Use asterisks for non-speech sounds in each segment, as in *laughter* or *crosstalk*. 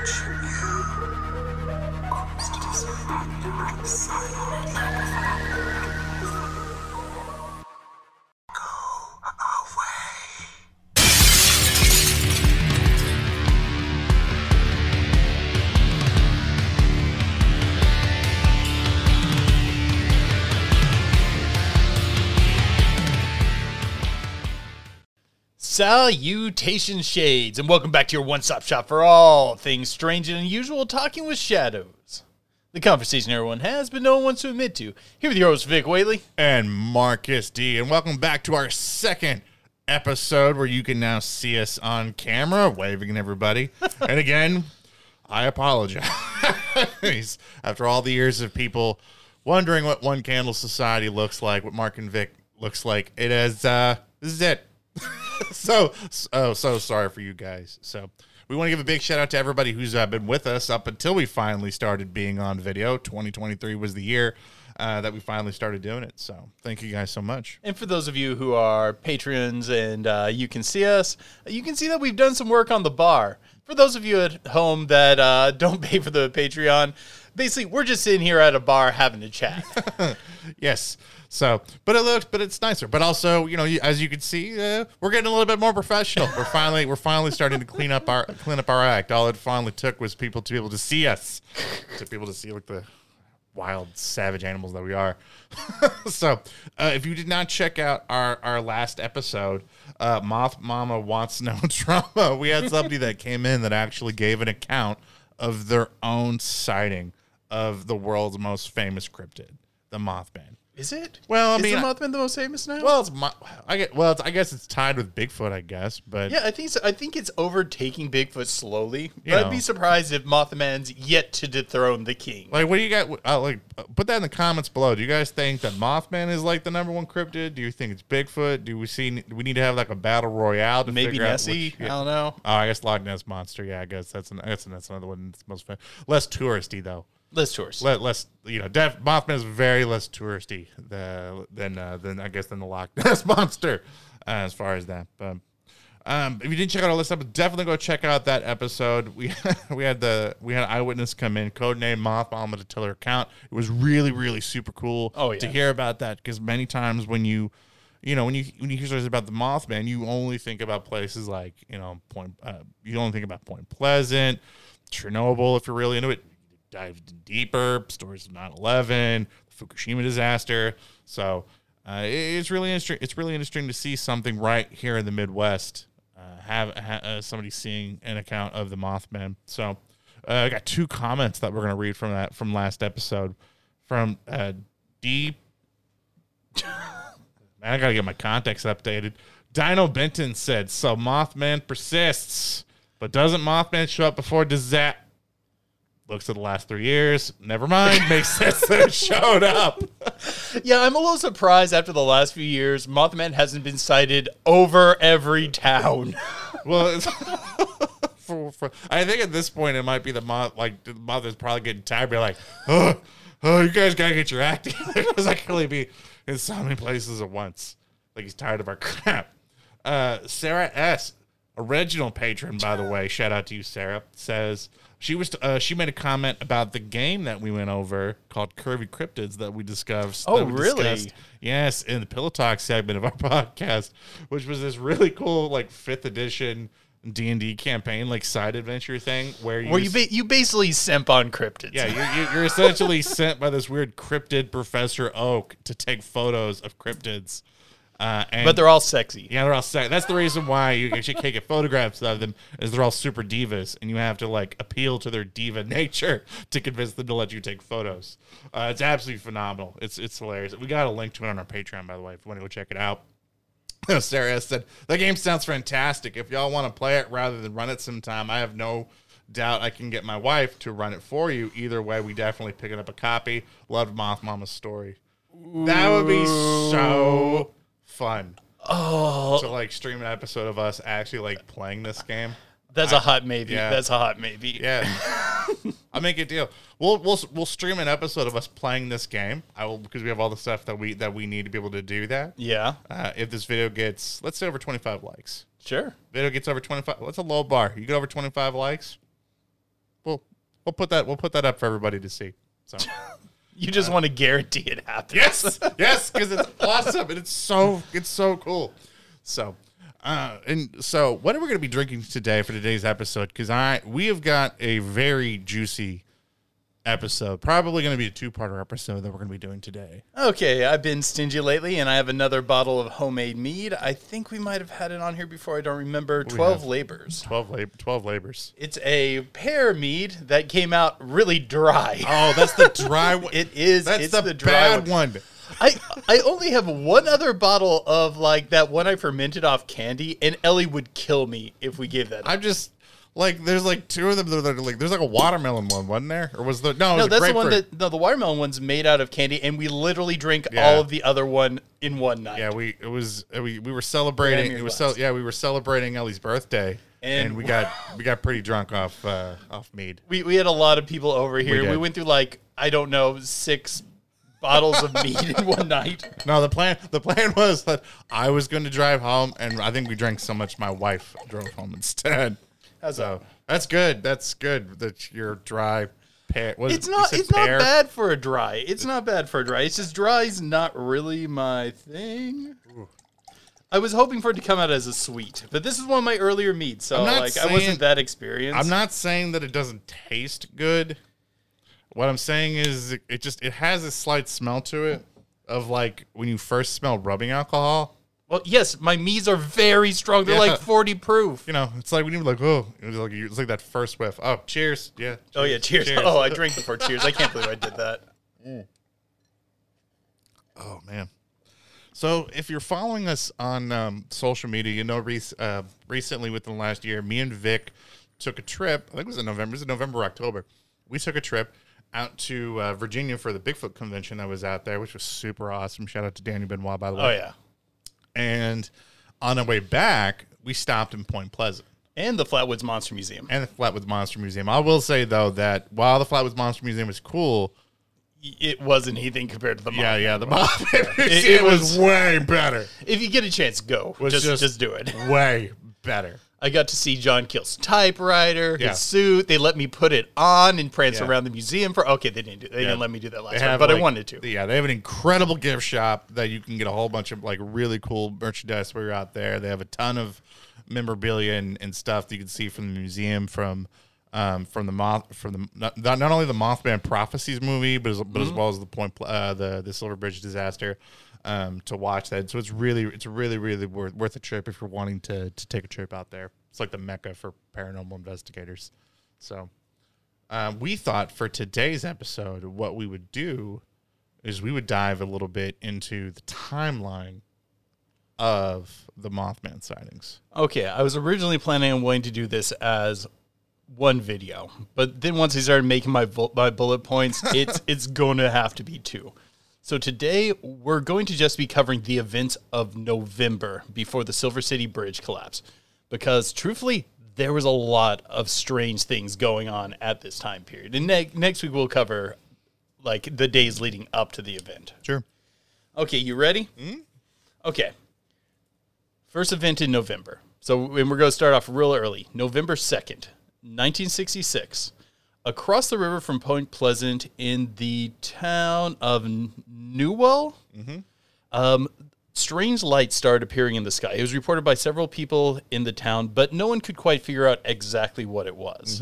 watching you. Close to surrender, silent Go Salutation shades, and welcome back to your one-stop shop for all things strange and unusual. Talking with shadows, the conversation everyone has, but no one wants to admit to. Here with your host Vic Whaley. and Marcus D. And welcome back to our second episode where you can now see us on camera, waving at everybody. *laughs* and again, I apologize. *laughs* After all the years of people wondering what One Candle Society looks like, what Mark and Vic looks like, it is, uh, this is it. *laughs* *laughs* so, oh, so sorry for you guys. So, we want to give a big shout out to everybody who's uh, been with us up until we finally started being on video. 2023 was the year uh, that we finally started doing it. So, thank you guys so much. And for those of you who are patrons and uh, you can see us, you can see that we've done some work on the bar. For those of you at home that uh, *laughs* don't pay for the Patreon, basically we're just sitting here at a bar having a chat. *laughs* Yes. So, but it looks, but it's nicer. But also, you know, as you can see, uh, we're getting a little bit more professional. We're finally, we're finally starting to clean up our clean up our act. All it finally took was people to be able to see us, to be able to see like the wild, savage animals that we are. *laughs* so, uh, if you did not check out our our last episode, uh, Moth Mama wants no *laughs* drama. We had somebody that came in that actually gave an account of their own sighting of the world's most famous cryptid, the Mothman. Is it? Well, I Is mean, the Mothman the most famous now? Well, it's my, I get. Well, it's, I guess it's tied with Bigfoot. I guess, but Yeah, I think so. I think it's overtaking Bigfoot slowly. But I'd know. be surprised if Mothman's yet to dethrone the king. like, what do you got? Uh, like, uh, put that in the comments below. Do you guys think that Mothman is like the number one cryptid? Do you think it's Bigfoot? Do we see? Do we need to have like a battle royale to Maybe Nessie. which- I don't know. Oh, I guess Loch Ness monster. Yeah, I guess that's an, that's, that's another one that's most famous. Less touristy though. List tours. Le- less, you know, def, Mothman is very less touristy the, than uh, than I guess than the Loch Ness *laughs* monster uh, as far as that. But um, if you didn't check out our list up, definitely go check out that episode. We *laughs* we had the we had eyewitness come in, codename Moth Mama to tell her account. It was really really super cool. Oh, yeah. to hear about that because many times when you you know when you when you hear stories about the Mothman, you only think about places like you know Point. Uh, you only think about Point Pleasant, Chernobyl. If you're really into it, dive deeper. Stories of 9/11, the Fukushima disaster. So uh, it's really interesting. It's really interesting to see something right here in the Midwest. Uh, have ha, uh, somebody seeing an account of the Mothman. So uh, I got two comments that we're gonna read from that from last episode from uh, D. *laughs* Man, I gotta get my context updated. Dino Benton said, "So Mothman persists, but doesn't Mothman show up before Dizat?" Looks at the last three years. Never mind. Makes sense that it showed up. *laughs* yeah, I'm a little surprised after the last few years, Mothman hasn't been sighted over every town. *laughs* Well, *laughs* for, for, I think at this point it might be the moth. Like the mother's probably getting tired, be like, "Oh, oh, you guys gotta get your act together because I can only be in so many places at once." Like he's tired of our crap. Uh, Sarah S, original patron, by the way. Shout out to you, Sarah. Says she was uh, she made a comment about the game that we went over called Curvy Cryptids that we discussed. Oh, we really? discussed Yes, in the Pillow Talk segment of our *laughs* podcast, which was this really cool, like fifth edition D and D campaign, like side adventure thing, where you, Where you ba- you basically simp on cryptids. yeah, you're, you're, *laughs* you're essentially sent by this weird cryptid Professor Oak to take photos of cryptids, uh, and but they're all sexy. yeah, they're all sex. That's the reason why you actually can't get photographs of them, is they're all super divas, and you have to like appeal to their diva *laughs* nature to convince them to let you take photos. Uh, it's absolutely phenomenal. It's it's hilarious. We got a link to it on our Patreon, by the way, if you want to go check it out. *laughs* Sarah said the game sounds fantastic. If y'all want to play it rather than run it sometime, I have no doubt I can get my wife to run it for you. Either way, we definitely picking up a copy. Loved Moth Mama's story. That would be so fun Oh, to like stream an episode of us actually like playing this game. that's a hot maybe. yeah. That's a hot maybe. Yeah, *laughs* I'll make a deal. We'll we'll we'll stream an episode of us playing this game. I will because we have all the stuff that we that we need to be able to do that. Yeah, Uh, if this video gets let's say over twenty five likes, sure. video gets over twenty five. What's a low bar? You get over twenty five likes. We'll we'll put that we'll put that up for everybody to see. So *laughs* You just want to guarantee it happens. yes, *laughs* yes, because it's awesome and it's so it's so cool. So, uh, and so what are we going to be drinking today for today's episode? Because I we have got a very juicy episode. Probably going to be a two parter episode that we're going to be doing today. Okay, I've been stingy lately, and I have another bottle of homemade mead. I think we might have had it on here before. I don't remember. Twelve labors. 12, lab- 12 labors. It's a pear mead that came out really dry. Oh, that's the dry *laughs* one. It is. That's it's the, the, dry bad one. one. I I only have one other bottle of like that one I fermented off candy, and Ellie would kill me if we gave that. I'm just like there's like two of them that are like there's like a watermelon one, wasn't there? Or was the no? No, that's the one that no, the watermelon one's made out of candy, and we literally drink Yeah. all of the other one in one night. Yeah, we it was we we were celebrating. It was so yeah, we were celebrating Ellie's birthday, and, And- we got we got pretty drunk off uh, off mead. We, we had a lot of people over here. did. We, went through like I don't know six bottles of mead in one night. *laughs* No, the plan the plan was that I was going to drive home, and I think we drank so much my wife drove home instead. How's So that's good. That's good. That you're dry. Pear. It's not. It's not bad for a dry. It's not bad for a dry. It's just dry's not really my thing. I was hoping for it to come out as a sweet, but this is one of my earlier meads, so like I wasn't that experienced. I'm not saying that it doesn't taste good. What I'm saying is it, it just it has a slight smell to it of like when you first smell rubbing alcohol. Well, yes, my meads are very strong. They're Yeah. like 40 proof. You know, it's like when you're like, oh, it's like it's like that first whiff. Oh, cheers. Yeah. Oh yeah, cheers. Oh, I drank before cheers. I can't believe I did that. Oh man. So if you're following us on um, social media, you know, rec- uh, recently within the last year, me and Vic took a trip. I think it was in November. It was in November, or October. We took a trip out to uh, Virginia for the Bigfoot convention that was out there, which was super awesome. Shout out to Danny Benoit, by the way. Oh yeah, And on our way back, we stopped in Point Pleasant and the Flatwoods Monster Museum. and the Flatwoods Monster Museum. I will say though that while the Flatwoods Monster Museum was cool, It wasn't anything compared to the yeah, yeah, the one. Mothman *laughs* it Museum was, was- way better. If you get a chance, go. Just, just- just do it. Way better. I got to see John Keel's typewriter, his suit. They let me put it on and prance Yeah. around the museum for. Okay, they didn't do. They Yeah. didn't let me do that last time, but I wanted to. Yeah, they have an incredible gift shop that you can get a whole bunch of like really cool merchandise while you're out there. They have a ton of memorabilia and, and stuff that you can see from the museum from um, from the moth from the not, not only the Mothman Prophecies movie, but as, but Mm-hmm. as well as the point uh, the the Silver Bridge disaster. Um, to watch that, so it's really, it's really, really worth worth a trip if you're wanting to to take a trip out there. It's like the mecca for paranormal investigators. So, um, we thought for today's episode, what we would do is we would dive a little bit into the timeline of the Mothman sightings. Okay, I was originally planning on wanting to do this as one video, but then once I started making my my bullet points, it's *laughs* it's going to have to be two. So today we're going to just be covering the events of November before the Silver City Bridge collapse, because truthfully, there was a lot of strange things going on at this time period. And ne- next week we'll cover like the days leading up to the event. Sure. Okay, you ready? Mm-hmm. Okay. First event in November. So and we're going to start off real early. November 2nd, 1966. Across the river from Point Pleasant in the town of Newell, um, strange lights started appearing in the sky. It was reported by several people in the town, but no one could quite figure out exactly what it was.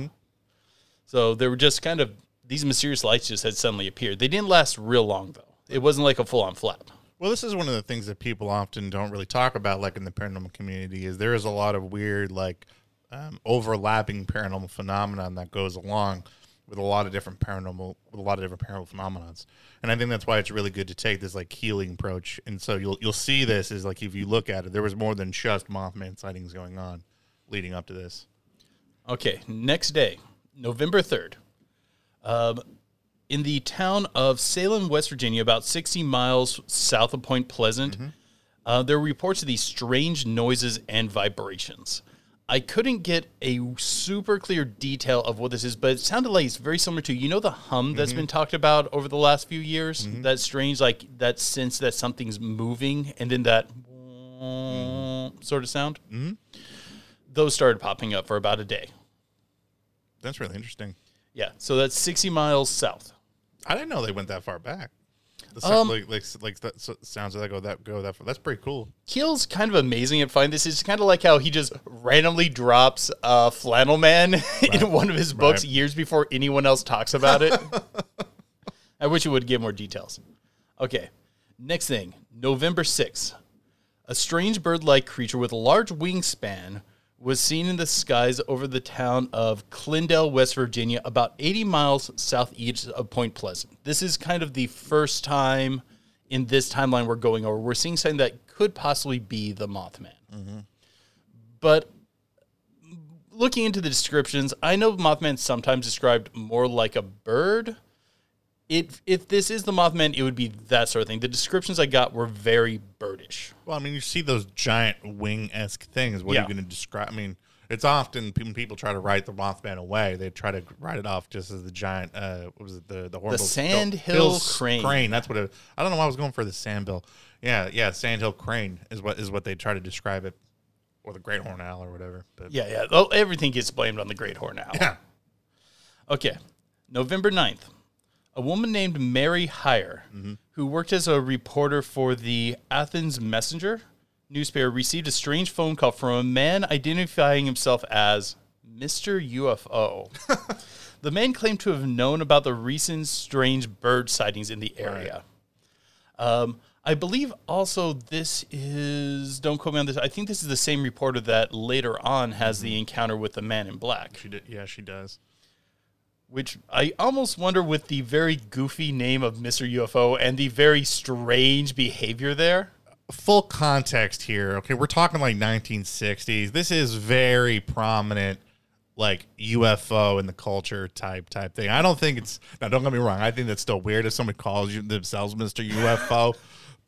So there were just kind of these mysterious lights just had suddenly appeared. They didn't last real long though. It wasn't like a full on flap. Well, this is one of the things that people often don't really talk about, like in the paranormal community, is there is a lot of weird, like um, overlapping paranormal phenomenon that goes along with a lot of different paranormal, with a lot of different paranormal phenomenons. And I think that's why it's really good to take this like healing approach. And so you'll you'll see this is like if you look at it, there was more than just Mothman sightings going on leading up to this. Okay, next day, November 3rd. Um, in the town of Salem, West Virginia, about 60 miles south of Point Pleasant, uh, there were reports of these strange noises and vibrations. I couldn't get a super clear detail of what this is, but it sounded like it's very similar to you know the hum that's mm-hmm. been talked about over the last few years. Mm-hmm. That strange, like that sense that something's moving, and then that mm-hmm. sort of sound. Those started popping up for about a day. That's really interesting. Yeah, so that's 60 miles south. I didn't know they went that far back. The Um, like, like, like that so- sounds like go that go that far. That's pretty cool. Keel's kind of amazing at finding this. It's kind of like how he just randomly drops uh, Flannel Man *laughs* in one of his books Right. years before anyone else talks about it. *laughs* I wish he would give more details. Okay, next thing November 6th. A strange bird like creature with a large wingspan was seen in the skies over the town of Clindale, West Virginia, about 80 miles southeast of Point Pleasant. This is kind of the first time in this timeline we're going over. We're seeing something that could possibly be the Mothman. Mm-hmm. But looking into the descriptions, I know Mothman sometimes described more like a bird. It, if this is the Mothman, it would be that sort of thing. The descriptions I got were very birdish. Well, I mean, you see those giant wing esque things. What are you going to describe? I mean, it's often when people try to write the Mothman away, they try to write it off just as the giant. Uh, what was it? The the horrible sandhill Bill's crane. Crane. That's what it. I don't know why I was going for the sandbill. Yeah, yeah. Sandhill crane is what is what they try to describe it, or the great horn owl or whatever. But Yeah, yeah. Everything gets blamed on the Great Horn Owl. yeah. Okay. November 9th. A woman named Mary Hyre, who worked as a reporter for the Athens Messenger newspaper, received a strange phone call from a man identifying himself as Mr. UFO. *laughs* the man claimed to have known about the recent strange bird sightings in the area. Um, I believe also this is, don't quote me on this, I think this is the same reporter that later on has the encounter with the man in black She did. Yeah, she does. Which I almost wonder with the very goofy name of Mr. UFO and the very strange behavior there. full context here. Okay, we're talking like 1960s. This is very prominent, like UFO in the culture type type thing. I don't think it's now. Don't get me wrong. I think that's still weird if somebody calls you themselves Mister UFO,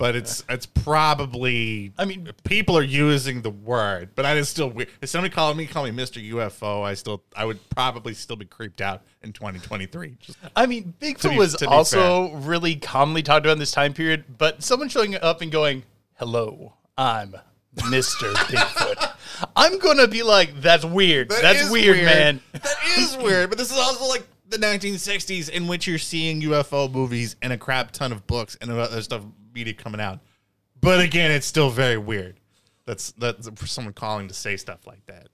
but it's it's probably. I mean- people are using the word, but is still weird. If somebody called me, call me Mister UFO, I still I would probably still be creeped out in 2023. Just I mean, Bigfoot be- was also really commonly talked about in this time period, but someone showing up and going, "Hello, I'm Mr. *laughs* Bigfoot." I'm gonna be like, "That's weird. That That's is weird, man." *laughs* That is weird. But this is also like the 1960s in which you're seeing UFO movies and a crap ton of books and other stuff media coming out. But again, it's still very weird. That's that's for someone calling to say stuff like that.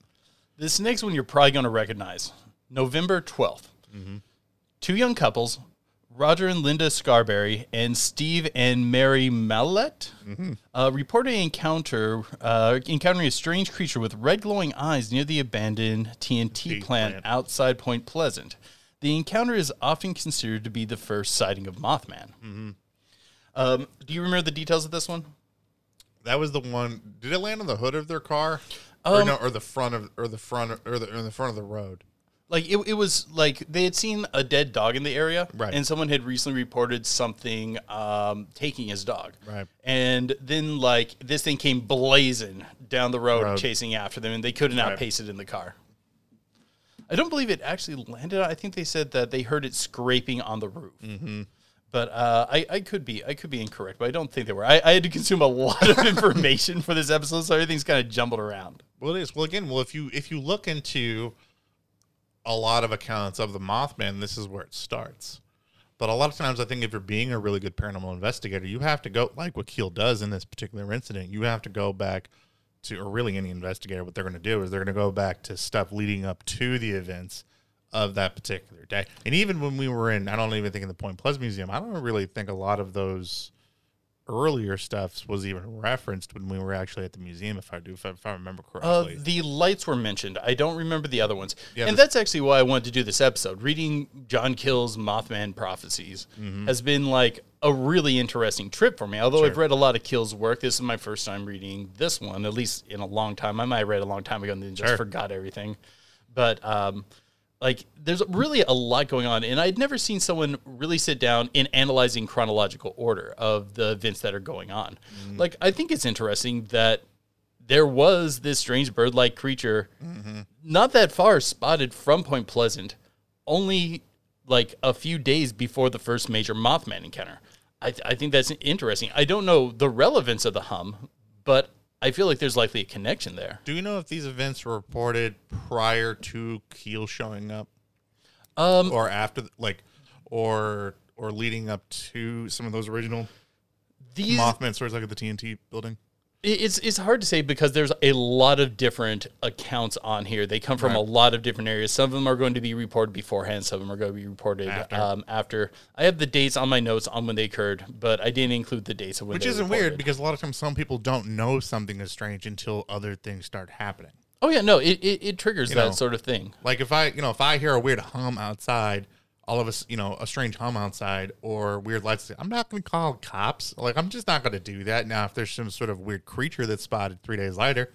This next one you're probably going to recognize. November 12th. Two young couples, Roger and Linda Scarberry and Steve and Mary Mallette, uh, reported an encounter uh, encountering a strange creature with red glowing eyes near the abandoned TNT plant, plant. outside Point Pleasant. The encounter is often considered to be the first sighting of Mothman. Um, do you remember the details of this one? That was the one. Did it land on the hood of their car? or Um, no, or the front of, or the front, or the, or the front of the road. like it, it was like they had seen a dead dog in the area Right. and someone had recently reported something um, taking his dog Right. and then like this thing came blazing down the road, Road. chasing after them and they couldn't Right. outpace it in the car i don't believe it actually landed i think they said that they heard it scraping on the roof Mm-hmm. But uh, I, I could be I could be incorrect, but I don't think they were. I, I had to *laughs* consume a lot of information for this episode, so everything's kind of jumbled around. Well, it is. Well, again, well, if you if you look into a lot of accounts of the Mothman, this is where it starts. But a lot of times, I think if you're being a really good paranormal investigator, you have to go like what Keel does in this particular incident. You have to go back to, or really any investigator, what they're going to do is they're going to go back to stuff leading up to the events of that particular day. And even when we were in, I don't even think in the Point Pleasant Museum, I don't really think a lot of those earlier stuffs was even referenced when we were actually at the museum. If I do, if I, if I remember Uh, correctly. the lights were mentioned. I don't remember the other ones. Yeah, and that's actually why I wanted to do this episode. Reading John Keel's Mothman prophecies Mm-hmm. has been like a really interesting trip for me. Although I've read a lot of Keel's work, this is my first time reading this one, at least in a long time. I might have read a long time ago and then just Sure. forgot everything. But um, like, there's really a lot going on, and I'd never seen someone really sit down in analyzing chronological order of the events that are going on. Mm-hmm. Like, I think it's interesting that there was this strange bird-like creature not that far spotted from Point Pleasant, only like a few days before the first major Mothman encounter. I, I think that's interesting. I don't know the relevance of the hum, but I feel like there's likely a connection there. Do you know if these events were reported prior to Keel showing up? Um, or after, like, or or leading up to some of those original These Mothman stories, like at the TNT building. It- It's it's hard to say because there's a lot of different accounts on here. They come from a lot of different areas. Some of them are going to be reported beforehand. Some of them are going to be reported After. Um, after. I have the dates on my notes on when they occurred, but I didn't include the dates of when. Which isn't reported. weird because a lot of times some people don't know something is strange until other things start happening. Oh yeah, no, it it, it triggers that know. sort of thing. Like if I, you know, if I hear a weird hum outside, all of us, you know, a strange hum outside or weird lights, I'm not going to call cops. Like I'm just not going to do that. Now, if there's some sort of weird creature that's spotted three days later,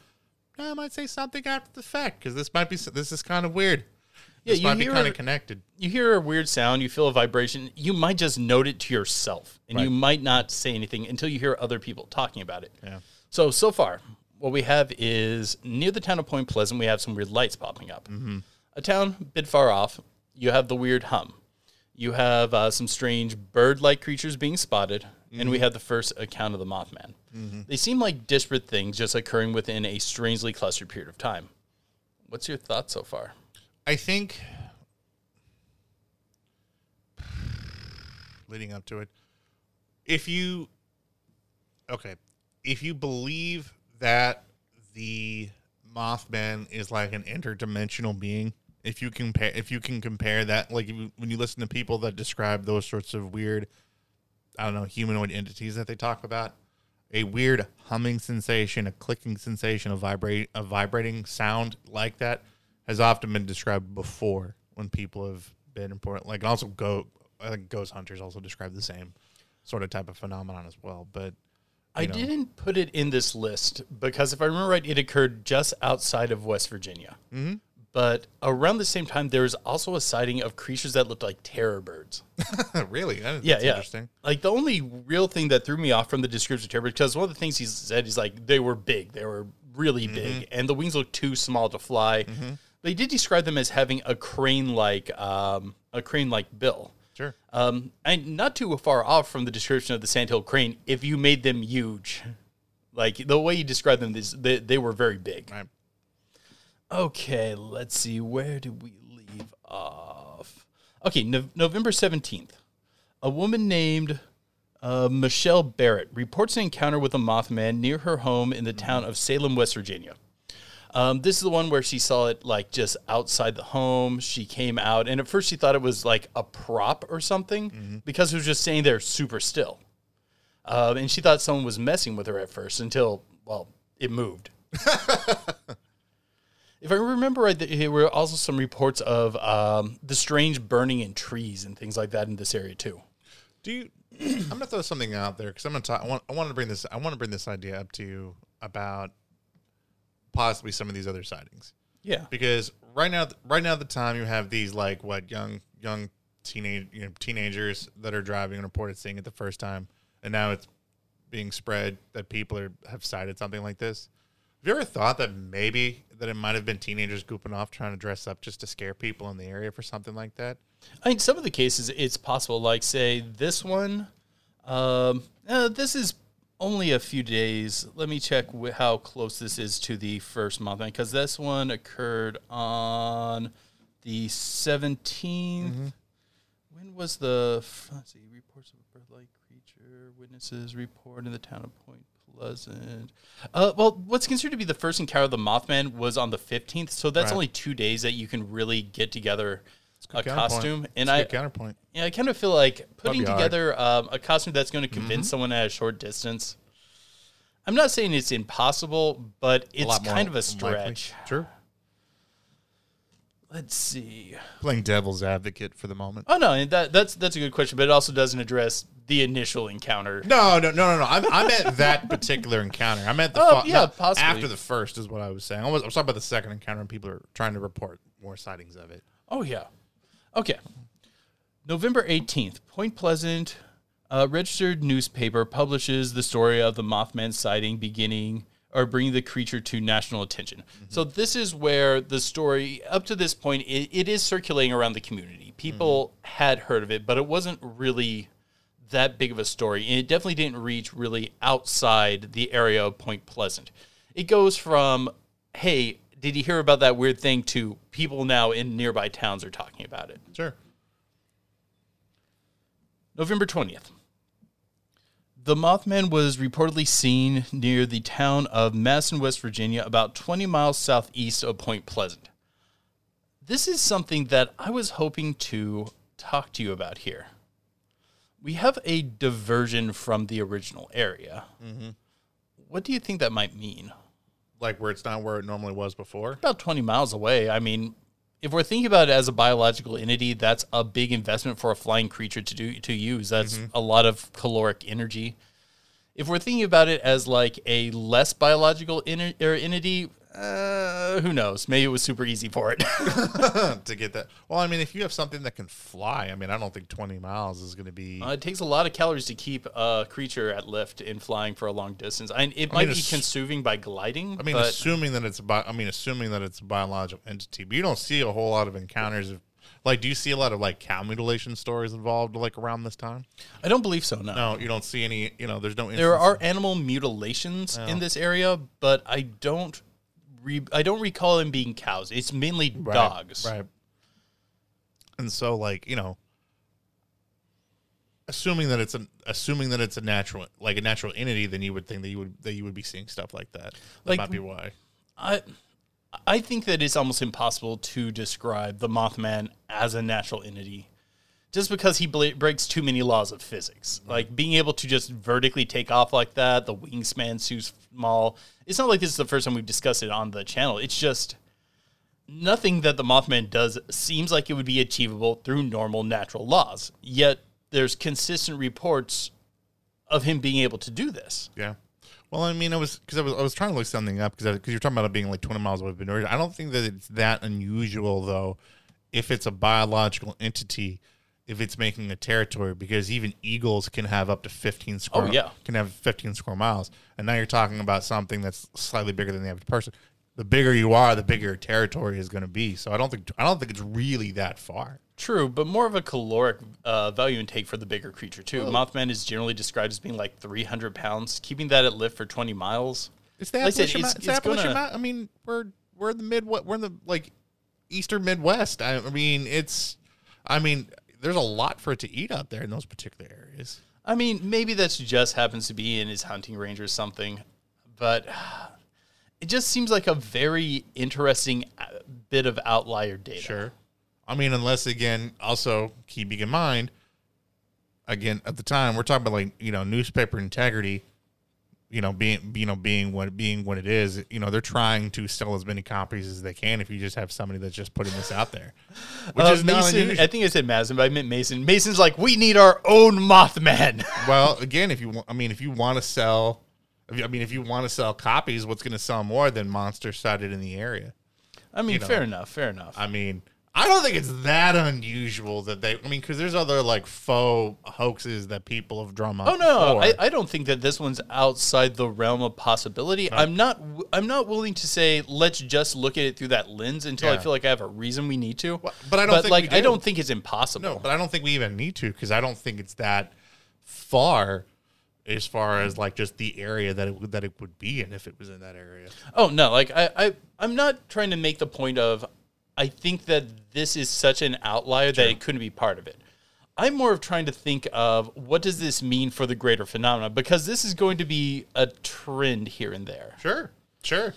I might say something after the fact because this might be this is kind of weird. Yeah, this you might be hear kind of connected. You hear a weird sound, you feel a vibration. You might just note it to yourself, and you might not say anything until you hear other people talking about it. Yeah. So so far, what we have is near the town of Point Pleasant, we have some weird lights popping up. Mm-hmm. A town a bit far off, you have the weird hum. You have uh, some strange bird-like creatures being spotted, and we have the first account of the Mothman. They seem like disparate things just occurring within a strangely clustered period of time. What's your thought so far? I think *sighs* leading up to it, if you okay, if you believe that the Mothman is like an interdimensional being, if you compare, if you can compare that, like when you listen to people that describe those sorts of weird, I don't know, humanoid entities that they talk about, a weird humming sensation, a clicking sensation, a vibrate, a vibrating sound like that has often been described before when people have been important. Like also go, I think ghost hunters also describe the same sort of type of phenomenon as well. But I know. didn't put it in this list because if I remember right, it occurred just outside of West Virginia. Mm-hmm. But around the same time, there was also a sighting of creatures that looked like terror birds. *laughs* really, that- Yeah, that's yeah. interesting. Like the only real thing that threw me off from the description of terror birds, because one of the things he said is like they were big, they were really Mm-hmm. big, and the wings looked too small to fly. They did describe them as having a crane-like, um, a crane-like bill. Sure. Um, and not too far off from the description of the sandhill crane, if you made them huge, like the way you described them, this, they, they were very big. Right. Okay, let's see. Where did we leave off? Okay, no- November 17th. A woman named uh, Michelle Barrett reports an encounter with a Mothman near her home in the town of Salem, West Virginia. Um, this is the one where she saw it like just outside the home. She came out, and at first she thought it was like a prop or something because it was just staying there super still. Um, and she thought someone was messing with her at first until, well, it moved. *laughs* if I remember right, there were also some reports of um, the strange burning in trees and things like that in this area too. Do you? *clears throat* I'm gonna throw something out there because I'm gonna talk. I want. I want to bring this. I want to bring this idea up to you about possibly some of these other sightings Yeah. because right now, right now, at the time you have these like what young young teenage you know, teenagers that are driving and reported seeing it the first time, and now it's being spread that people are have cited something like this. Have you ever thought that maybe that it might have been teenagers goofing off trying to dress up just to scare people in the area for something like that? I mean, some of the cases it's possible. Like, say this one, um, uh, this is only a few days. Let me check wh- how close this is to the first month because this one occurred on the 17th. When was the let's see reports of a bird-like creature? Witnesses report in the town of Point Pleasant. Uh, well, what's considered to be the first encounter of the Mothman was on the 15th, so that's Right. only two days that you can really get together a Good counterpoint. costume. And It's a I, good counterpoint. yeah, I kind of feel like putting be hard. together um, a costume that's going to convince someone at a short distance. I'm not saying it's impossible, but it's lot more kind of a likely. stretch. Sure. Let's see. Playing devil's advocate for the moment. Oh no, that that's that's a good question, but it also doesn't address the initial encounter. No, no, no, no, no. I'm, I meant that *laughs* particular encounter. I meant the Oh, fu- yeah, possibly. after the first is what I was saying. I was, I was talking about the second encounter, and people are trying to report more sightings of it. Oh yeah. Okay. November 18th, Point Pleasant uh, registered newspaper publishes the story of the Mothman sighting beginning or bringing the creature to national attention. So mm-hmm. this is where the story up to this point it, it is circulating around the community. People mm-hmm. had heard of it, but it wasn't really that big of a story. And it definitely didn't reach really outside the area of Point Pleasant. It goes from, hey, did you hear about that weird thing to People now in nearby towns are talking about it. Sure. November 20th. The Mothman was reportedly seen near the town of Madison, West Virginia, about 20 miles southeast of Point Pleasant. This is something that I was hoping to talk to you about here. We have a diversion from the original area. Mm-hmm. What do you think that might mean? Like where it's not where it normally was before. About 20 miles away. I mean, if we're thinking about it as a biological entity, that's a big investment for a flying creature to do to use. That's mm-hmm. a lot of caloric energy. If we're thinking about it as like a less biological enti- or er, entity, uh, who knows? Maybe it was super easy for it. *laughs* *laughs* to get that. Well, I mean, if you have something that can fly, I mean, I don't think 20 miles is going to be. Uh, it takes a lot of calories to keep a creature at lift in flying for a long distance. I, it might mean, be consuming by gliding. I mean, but assuming that it's a bi- I mean, assuming that it's a biological entity, but you don't see a whole lot of encounters of, like, do you see a lot of like cow mutilation stories involved like around this time? I don't believe so. No. No, you don't see any. You know, there's no. There are animal mutilations in this area, but I don't. Re- I don't recall them being cows. It's mainly Right, dogs. right? And so, like, you know, assuming that it's an assuming that it's a natural like a natural entity, then you would think that you would that you would be seeing stuff like that. That Like- might be why. I I think that it's almost impossible to describe the Mothman as a natural entity, just because he bla- breaks too many laws of physics. Mm-hmm. Like being able to just vertically take off like that, the wingspan too small. It's not like this is the first time we've discussed it on the channel. It's just nothing that the Mothman does seems like it would be achievable through normal natural laws. Yet there's consistent reports of him being able to do this. Yeah. Well, I mean, I was because I was I was trying to look something up because because you're talking about it being like 20 miles away from Norway. I don't think that it's that unusual though, if it's a biological entity, if it's making a territory because even eagles can have up to 15 square. Oh, yeah. can have 15 square miles, and now you're talking about something that's slightly bigger than the average person. The bigger you are, the bigger territory is going to be. So I don't think I don't think it's really that far. True, but more of a caloric uh, value intake for the bigger creature too. Mothman is generally described as being like 300 pounds. Keeping that at lift for 20 miles. It's the Like Appalachian, it's- it's it's Appalachian gonna- I mean, we're we're in the mid. We're in the like eastern Midwest. I, I mean, it's. I mean, there's a lot for it to eat out there in those particular areas. I mean, maybe that's just happens to be in his hunting range or something, but it just seems like a very interesting uh, bit of outlier data. Sure. I mean, unless again, also keeping in mind, again at the time we're talking about like you know newspaper integrity. You know, being you know being what being what it is. You know, they're trying to sell as many copies as they can. If you just have somebody that's just putting this out there, *laughs* which Uh, is Mason. I think I said Mason, but I meant Mason. Mason's like, we need our own Mothman. *laughs* well, again, if you want, I mean, if you want to sell, if you- I mean, if you want to sell copies, what's going to sell more than monster sighted in the area? I mean, know. fair enough, fair enough. I mean, I don't think it's that unusual that they. I mean, because there's other like faux hoaxes that people have drawn up. Oh no. I, I don't think that this one's outside the realm of possibility. I'm not I'm not willing to say let's just look at it through that lens until I feel like I have a reason we need to. but I don't think like we I do. don't think it's impossible. no, but I don't think we even need to because I don't think it's that far as far as like just the area that it would, that it would be in if it was in that area. Oh no, like I, I I'm not trying to make the point of I think that this is such an outlier that it couldn't be part of it. I'm more of trying to think of what does this mean for the greater phenomena because this is going to be a trend here and there. Sure, sure.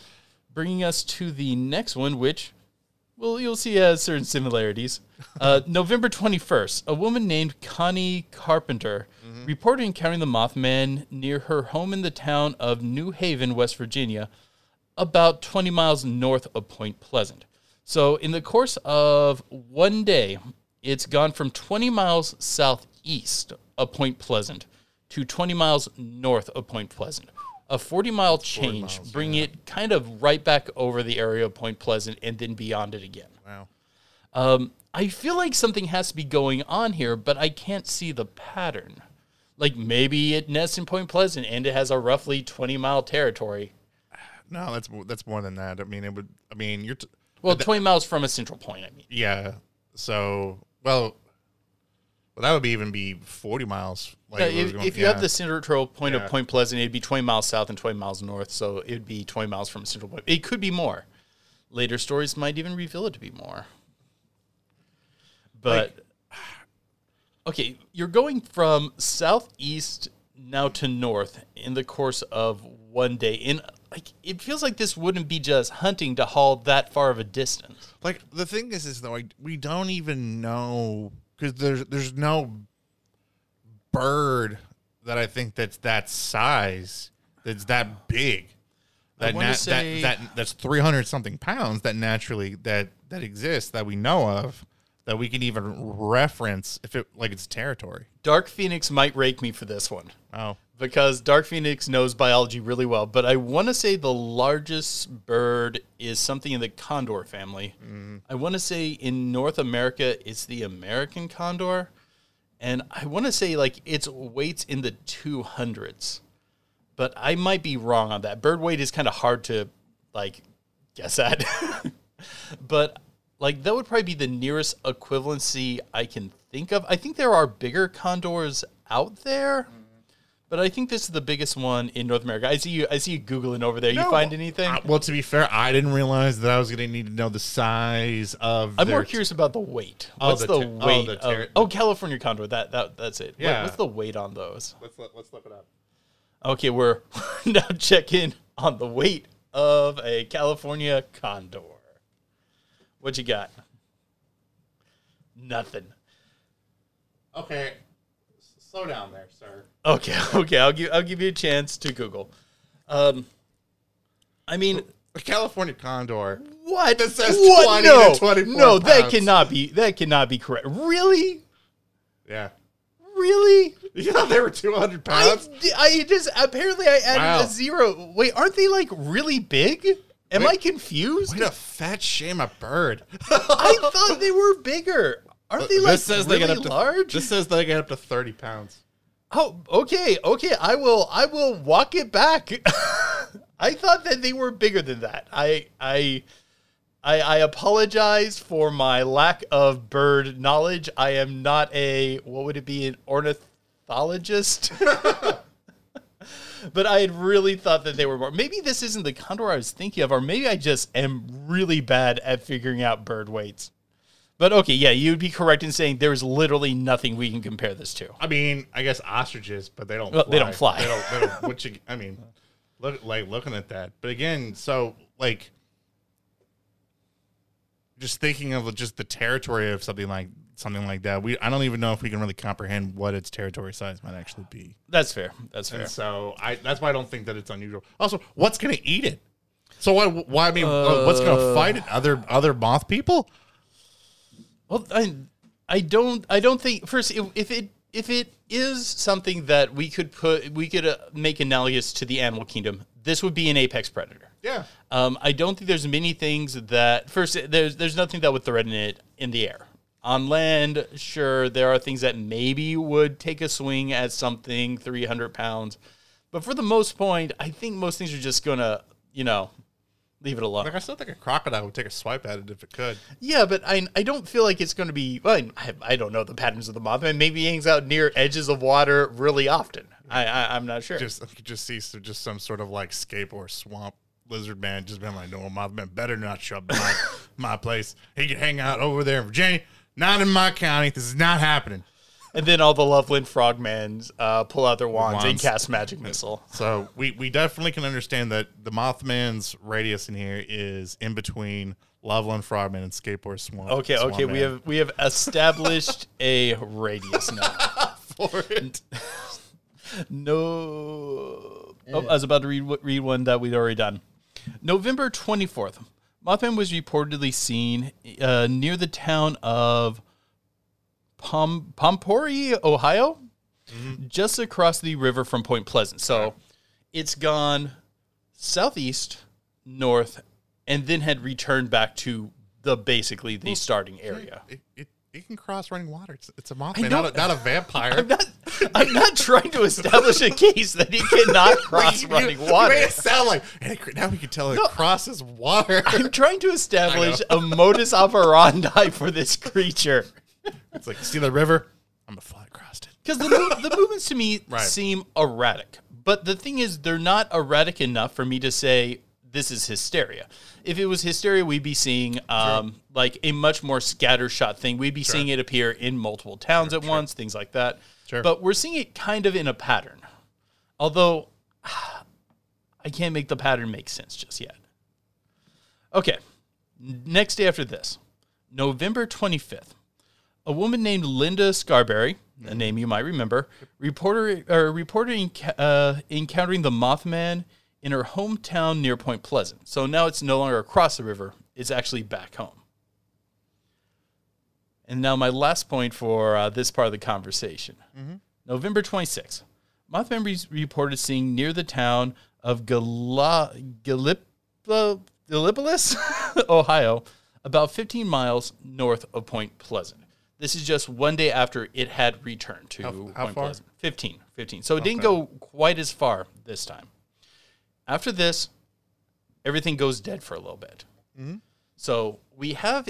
bringing us to the next one, which well, you'll see has certain similarities. *laughs* Uh, November 21st, a woman named Connie Carpenter reported encountering the Mothman near her home in the town of New Haven, West Virginia, about 20 miles north of Point Pleasant. So, in the course of one day, it's gone from 20 miles southeast of Point Pleasant to 20 miles north of Point Pleasant. A 40 mile change, bringing it kind of right back over the area of Point Pleasant and then beyond it again. Wow. Um, I feel like something has to be going on here, but I can't see the pattern. Like maybe it nests in Point Pleasant and it has a roughly 20 mile territory. No, that's that's more than that. I mean, it would. I mean, you're. T- Well, 20 miles from a central point, I mean. Yeah. So, well, well, that would be even be forty miles. Like if, going- if you yeah. have the central point Yeah. of Point Pleasant, it'd be 20 miles south and 20 miles north. So it'd be 20 miles from a central point. It could be more. Later stories might even reveal it to be more. But okay, you're going from southeast now to north in the course of one day. In like it feels like this wouldn't be just hunting to haul that far of a distance. Like the thing is, is though like, we don't even know because there's there's no bird that I think that's that size that's that big. That, wanna say- that that that's three hundred something pounds that naturally that that exists that we know of that we can even reference if it like it's territory. Dark Phoenix might rake me for this one. Oh, because Dark Phoenix knows biology really well. But I want to say the largest bird is something in the condor family. Mm-hmm. I want to say in North America it's the American condor, and I want to say like its weight's in the two hundreds. But I might be wrong on that. Bird weight is kind of hard to like guess at. *laughs* but like that would probably be the nearest equivalency I can think of. I think there are bigger condors out there. But I think this is the biggest one in North America. I see you. I see you googling over there. You find anything? uh, well, to be fair, I didn't realize that I was going to need to know the size of. I'm more curious about the weight. Oh, What's the the, ter- oh, weight? the of, ter- oh, California condor. That that that's it. What- Yeah. what's the weight on those? Let's look, let's look it up. Okay, we're *laughs* now checking on the weight of a California condor. What you got? Nothing. Okay, S- slow down there, sir. Okay, *laughs* okay. I'll give I'll give you a chance to Google. Um, I mean, A California condor. what? It says what? 20 no, to 24 no, that cannot be. That cannot be correct. Really, Yeah. really. *laughs* You know they were 200 pounds? I just apparently I added Wow. a zero. Wait, aren't they like really big? Am Wait. I confused? Way a fat shame a bird. *laughs* I thought they were bigger. Aren't they like this says really they get up to large? This says they get up to 30 pounds. Oh, okay, okay. I will. I will walk it back. *laughs* I thought that they were bigger than that. I, I, I, I apologize for my lack of bird knowledge. I am not a what would it be an ornithologist. *laughs* but I had really thought that they were more. Maybe this isn't the condor I was thinking of, or maybe I just am really bad at figuring out bird weights. But okay, yeah, you'd be correct in saying there's literally nothing we can compare this to. I mean, I guess ostriches, but they don't. Well, fly. they don't fly. They don't. They don't you? I mean, look like looking at that. But again, so like, just thinking of just the territory of something like something like that. We I don't even know if we can really comprehend what its territory size might actually be. That's fair. That's fair. And so I that's why I don't think that it's unusual. Also, what's going to eat it? So why? Why I mean, what's going to uh. fight it? Other other moth people? Well, I, I don't, I don't think first if, if it if it is something that we could put, we could uh, make analogous to the animal kingdom. This would be an apex predator. Yeah. Um, I don't think there's many things that first there's there's nothing that would threaten it in the air. On land, sure, there are things that maybe would take a swing at something 300 pounds, but for the most point, I think most things are just gonna, you know, leave it alone. Like I still think a crocodile would take a swipe at it if it could. Yeah, but I I don't feel like it's going to be. Well, I, I don't know the patterns of the mothman. Maybe he hangs out near edges of water really often. I, I I'm not sure. Just could just see some, just some sort of like Scape Ore Swamp lizard man just been like, no, Mothman better not show up my, *laughs* my place. He can hang out over there in Virginia, not in my county. This is not happening. And then all the Loveland frogmans uh, pull out their wands, and cast magic missile. So we, we definitely can understand that the Mothman's radius in here is in between Loveland Frogman and Skateboard Swamp. Okay, Swamp okay, we have we have established *laughs* a radius now. *laughs* for it. *laughs* No, oh, I was about to read read one that we'd already done. November twenty fourth, Mothman was reportedly seen uh, near the town of Pom- Pompori, Ohio, mm-hmm. just across the river from Point Pleasant. So it's gone southeast, north, and then had returned back to the basically the starting area. It, it, it can cross running water. It's, it's a Mothman, not a, not a vampire. I'm not. I'm not trying to establish a case that he cannot *laughs* cross You- running you water. made it sound like and it, now we can tell it crosses water. I'm trying to *laughs* establish a modus operandi for this creature. It's like see the river. I'm gonna fly across it. Because the, the movements to me *laughs* Right. seem erratic. But the thing is, they're not erratic enough for me to say this is hysteria. If it was hysteria, we'd be seeing um, like a much more scattershot thing. We'd be seeing it appear in multiple towns at once, things like that. Sure. But we're seeing it kind of in a pattern. Although *sighs* I can't make the pattern make sense just yet. Okay. Next day after this, November 25th, a woman named Linda Scarberry, a name you might remember, reporter or reported enca- uh, encountering the Mothman in her hometown near Point Pleasant. So now it's no longer across the river; it's actually back home. And now my last point for uh, this part of the conversation. November 26th, Mothman re- reported seeing near the town of Gala- Gallip- Gallipolis, *laughs* Ohio, about 15 miles north of Point Pleasant. This is just one day after it had returned to how Point far? Pleasant. 15, 15. So it didn't go quite as far this time. After this, everything goes dead for a little bit. So we have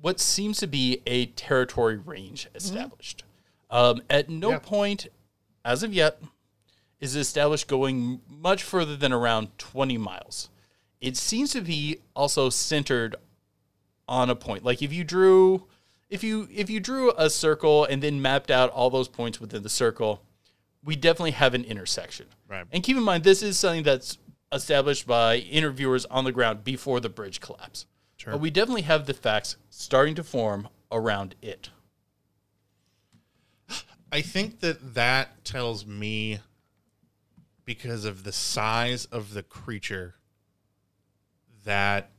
what seems to be a territory range established. Um, at no Yeah. point, as of yet, is established going much further than around 20 miles. It seems to be also centered on a point. Like if you drew if you if you drew a circle and then mapped out all those points within the circle, we definitely have an intersection. Right. And keep in mind this is something that's established by interviewers on the ground before the bridge collapse. Sure. But we definitely have the facts starting to form around it. I think that that tells me because of the size of the creature that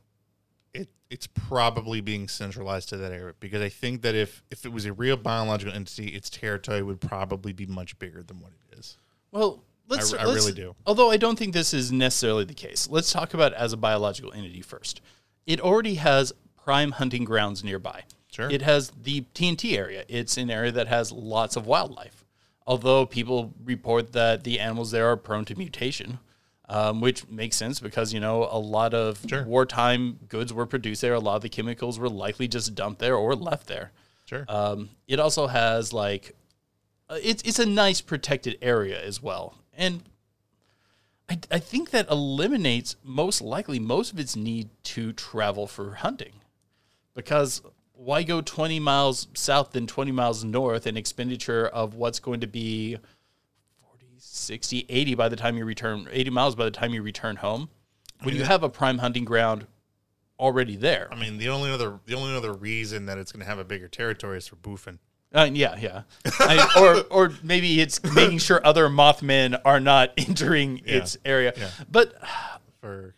it's probably being centralized to that area because I think that if if it was a real biological entity its territory would probably be much bigger than what it is. Well, let's. I let's- really do. Although I don't think this is necessarily the case. Let's talk about it as a biological entity first. It already has prime hunting grounds nearby. Sure. It has the TNT area. It's an area that has lots of wildlife. Although people report that the animals there are prone to mutation, um, which makes sense because you know a lot of Sure. wartime goods were produced there. A lot of the chemicals were likely just dumped there or left there. Sure. Um, it also has like uh, it's it's a nice protected area as well, and I I think that eliminates most likely most of its need to travel for hunting, because why go 20 miles south than 20 miles north an expenditure of what's going to be 40 60 80 by the time you return 80 miles by the time you return home when you have a prime hunting ground already there I mean, the only other the only other reason that it's going to have a bigger territory is for boofing. Uh, yeah, yeah. I, or *laughs* or maybe it's making sure other Mothmen are not *laughs* entering Yeah. its area. Yeah. But For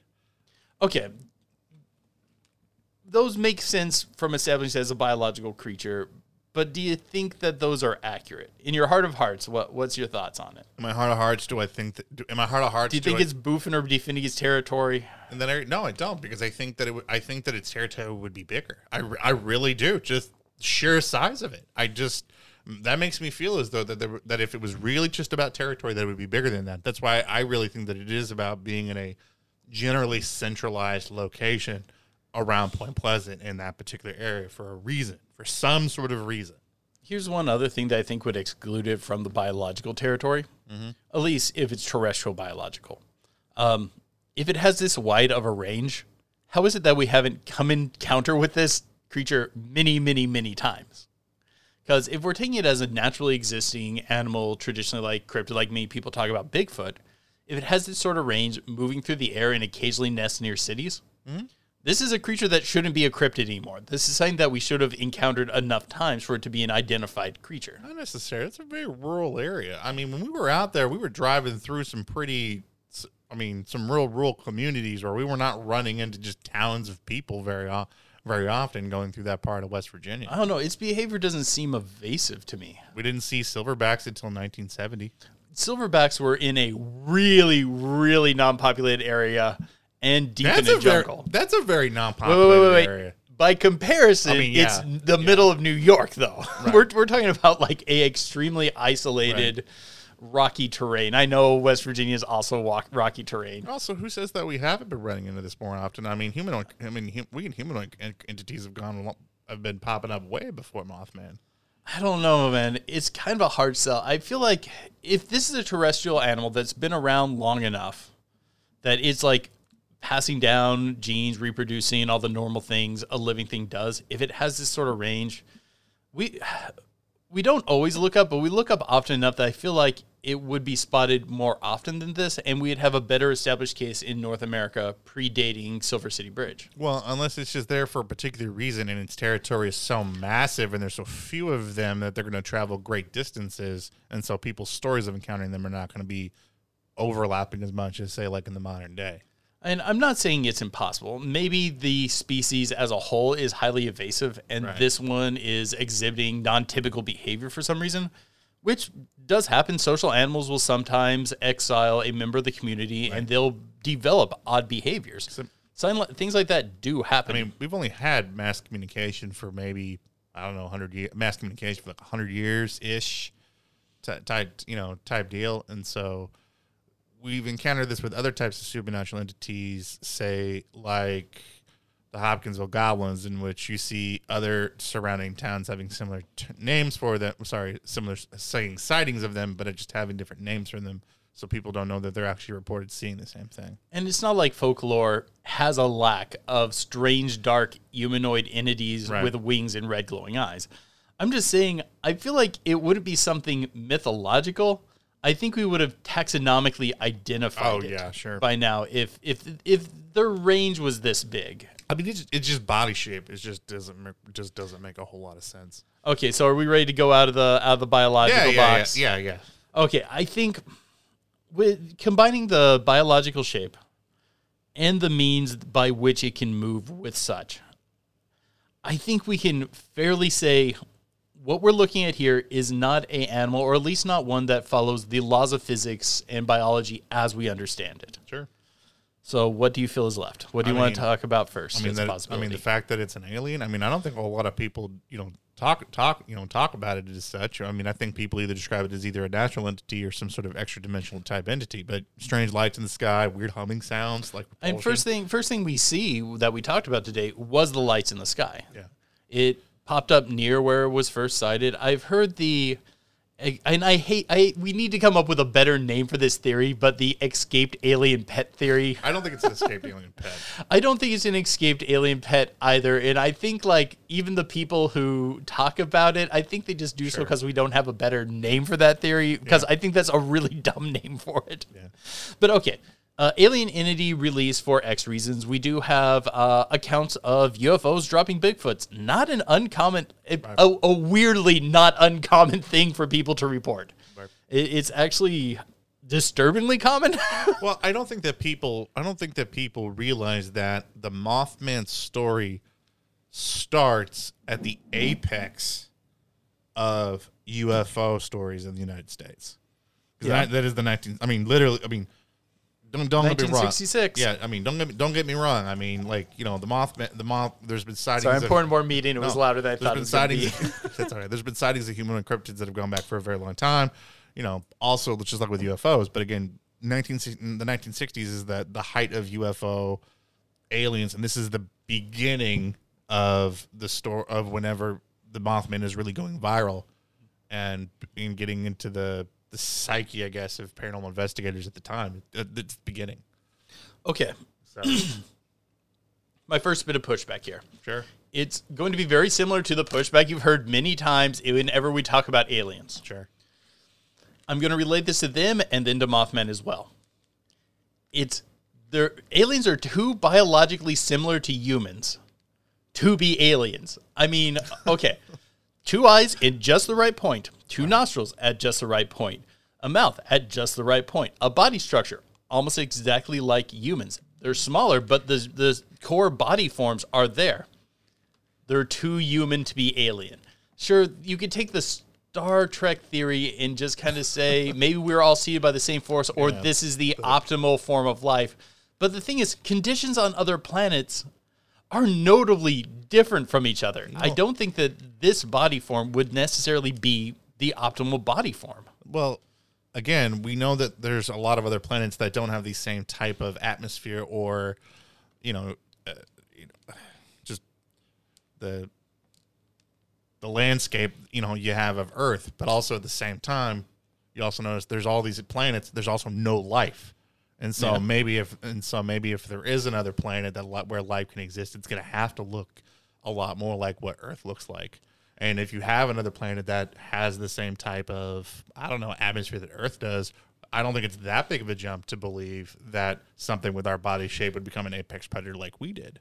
okay, those make sense from establishing as a biological creature. But do you think that those are accurate in your heart of hearts? What what's your thoughts on it? in my heart of hearts, do I think that? Do, in my heart of hearts, Do you think I- it's boofing or defending its territory? And then I no, I don't because I think that it would. I think that its territory would be bigger. I, I really do. Just sheer size of it. I just that makes me feel as though that there, that if it was really just about territory, that it would be bigger than that. That's why I really think that it is about being in a generally centralized location around Point Pleasant in that particular area for a reason, for some sort of reason. Here's one other thing that I think would exclude it from the biological territory, at least if it's terrestrial biological. Um, if it has this wide of a range, how is it that we haven't come in encounter with this creature many, many, many times? Because if we're taking it as a naturally existing animal, traditionally like cryptid, like many people talk about Bigfoot, if it has this sort of range, moving through the air and occasionally nests near cities, this is a creature that shouldn't be a cryptid anymore. This is something that we should have encountered enough times for it to be an identified creature. Not necessarily. It's a very rural area. I mean, when we were out there, we were driving through some pretty, I mean, some real rural communities where we were not running into just towns of people very, very often going through that part of West Virginia. I don't know. Its behavior doesn't seem evasive to me. We didn't see silverbacks until 1970. Silverbacks were in a really, really non-populated area and deep That's in a a very, jungle. that's a very non-populated wait, wait, wait, area. By comparison, I mean, it's yeah, the middle of New York, though. *laughs* we're we're talking about like a extremely isolated, rocky terrain. I know West Virginia is also walk, rocky terrain. Also, who says that we haven't been running into this more often? I mean, humanoid. I mean, hum, we humanoid entities have gone a lo- have been popping up way before Mothman. I don't know, man. It's kind of a hard sell. I feel like if this is a terrestrial animal that's been around long enough that it's like passing down genes, reproducing, all the normal things a living thing does, if it has this sort of range, we we don't always look up, but we look up often enough that I feel like it would be spotted more often than this, and we'd have a better established case in North America predating Silver City Bridge. Well, unless it's just there for a particular reason and its territory is so massive and there's so few of them that they're going to travel great distances. And so people's stories of encountering them are not going to be overlapping as much as, say, like in the modern day. And I'm not saying it's impossible. Maybe the species as a whole is highly evasive, and Right. this one is exhibiting non typical behavior for some reason, which does happen. Social animals will sometimes exile a member of the community and they'll develop odd behaviors. Sign, things like that do happen. I mean, we've only had mass communication for maybe, I don't know, 100 years, mass communication for like 100 years ish type, you know, type deal. And so we've encountered this with other types of supernatural entities, say like the Hopkinsville Goblins, in which you see other surrounding towns having similar t- names for them. Sorry, similar saying sightings of them, but just having different names for them, so people don't know that they're actually reported seeing the same thing. And it's not like folklore has a lack of strange, dark humanoid entities Right. with wings and red glowing eyes. I'm just saying, I feel like it wouldn't be something mythological. I think we would have taxonomically identified Oh, it yeah, sure. by now if if if their range was this big. I mean, it's, it's just body shape. It just doesn't make, just doesn't make a whole lot of sense. Okay, so are we ready to go out of the out of the biological Yeah, yeah, box? yeah, yeah, yeah. Okay, I think with combining the biological shape and the means by which it can move with such, I think we can fairly say what we're looking at here is not a animal, or at least not one that follows the laws of physics and biology as we understand it. Sure. So, what do you feel is left? What do I you want mean- to talk about first? I mean, that, I mean, the fact that it's an alien. I mean, I don't think a lot of people, you know, talk talk, you know, talk about it as such. I mean, I think people either describe it as either a natural entity or some sort of extra dimensional type entity. But strange lights in the sky, weird humming sounds, like And first thing, first thing we see that we talked about today was the lights in the sky. Yeah. It popped up near where it was first sighted. I've heard the, and I hate, I we need to come up with a better name for this theory, but the escaped alien pet theory. I don't think it's an escaped *laughs* alien pet. I don't think it's an escaped alien pet either, and I think like even the people who talk about it, I think they just do so because we don't have a better name for that theory. Because I think that's a really *laughs* dumb name for it. Yeah. But okay. Uh, Alien Entity release for X reasons. We do have uh, accounts of UFOs dropping Bigfoots. Not an uncommon, a, a, weirdly not uncommon *laughs* thing for people to report. Right. It, it's actually disturbingly common. *laughs* Well, I don't think that people. I don't think that people realize that the Mothman story starts at the apex of UFO stories in the United States. Yeah. that, that is the nineteen. I mean, literally. I mean, don't don't get me wrong. 1966. Yeah, I mean, don't get me, don't get me wrong. I mean, like you know, the Mothman. The moth. There's been sightings. Sorry, I'm of- pouring more meat in. It was no, louder than I there's thought it been was sightings. be. *laughs* that's all right. There's been sightings of humanoid cryptids that have gone back for a very long time. You know, also just like with UFOs, but again, 19 the 1960s is that the height of UFO aliens, and this is the beginning of the story of whenever the Mothman is really going viral and, and getting into the the psyche, I guess, of paranormal investigators at the time. It's the beginning. Okay. So, *clears throat* My first bit of pushback here. sure. It's going to be very similar to the pushback you've heard many times whenever we talk about aliens. Sure. I'm going to relate this to them and then to Mothman as well. It's their aliens are too biologically similar to humans to be aliens. I mean, okay, *laughs* two eyes in just the right point, two nostrils at just the right point, a mouth at just the right point, a body structure almost exactly like humans. They're smaller, but the the core body forms are there. They're too human to be alien. Sure, you could take the Star Trek theory and just kind of say *laughs* maybe we're all seeded by the same force, or this is the optimal form of life. But the thing is, conditions on other planets are notably different from each other. I don't think that this body form would necessarily be the optimal body form. Well, again, we know that there's a lot of other planets that don't have the same type of atmosphere or, you know, uh, you know *sighs* just the the landscape you know you have of Earth, but also at the same time, you also notice there's all these planets. There's also no life, And so Yeah. maybe if and so maybe if there is another planet that where life can exist, it's going to have to look a lot more like what Earth looks like. And if you have another planet that has the same type of I don't know atmosphere that Earth does, I don't think it's that big of a jump to believe that something with our body shape would become an apex predator like we did.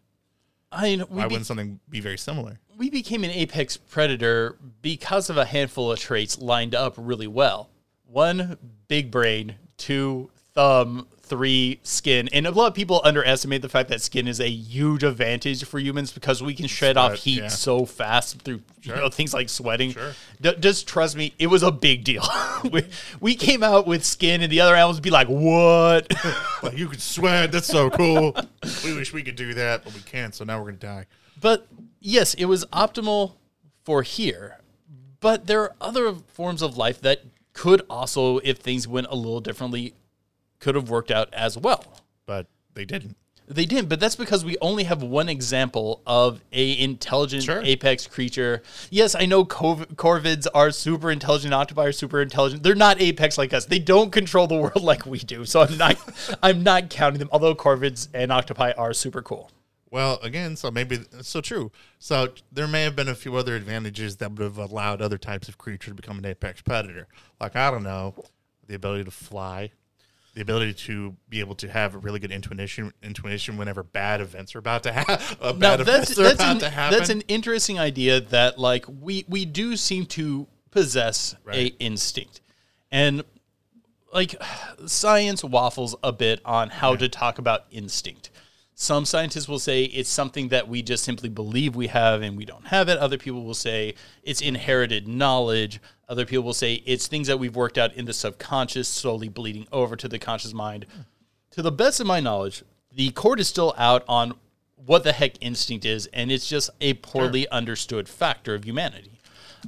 I mean, Why be- wouldn't something be very similar? we became an apex predator because of a handful of traits lined up really well. One, big brain. Two, thumb. Three, skin. And a lot of people underestimate the fact that skin is a huge advantage for humans because we can shed off heat yeah. so fast through you know things like sweating. Sure. D- just trust me, it was a big deal. *laughs* we, we came out with skin, and the other animals would be like, "What?" *laughs* Like you could sweat. That's so cool. *laughs* we wish we could do that, but we can't. So now we're gonna die. But yes, it was optimal for here. But there are other forms of life that could also, if things went a little differently, could have worked out as well. But they didn't. They didn't, but that's because we only have one example of a intelligent Sure. apex creature. Yes, I know corvids are super intelligent, octopi are super intelligent. They're not apex like us. They don't control the world like we do. So I'm not *laughs* I'm not counting them. Although corvids and octopi are super cool. Well, again, so maybe it's so true. So there may have been a few other advantages that would have allowed other types of creatures to become an apex predator. Like I don't know, the ability to fly, the ability to be able to have a really good intuition intuition whenever bad events are about to happen. Now that's that's an, that's an interesting idea that like we we do seem to possess Right. a instinct, and like science waffles a bit on how to talk about instinct. Some scientists will say it's something that we just simply believe we have and we don't have it. Other people will say it's inherited knowledge. Other people will say it's things that we've worked out in the subconscious, slowly bleeding over to the conscious mind. To the best of my knowledge, the court is still out on what the heck instinct is, and it's just a poorly understood factor of humanity.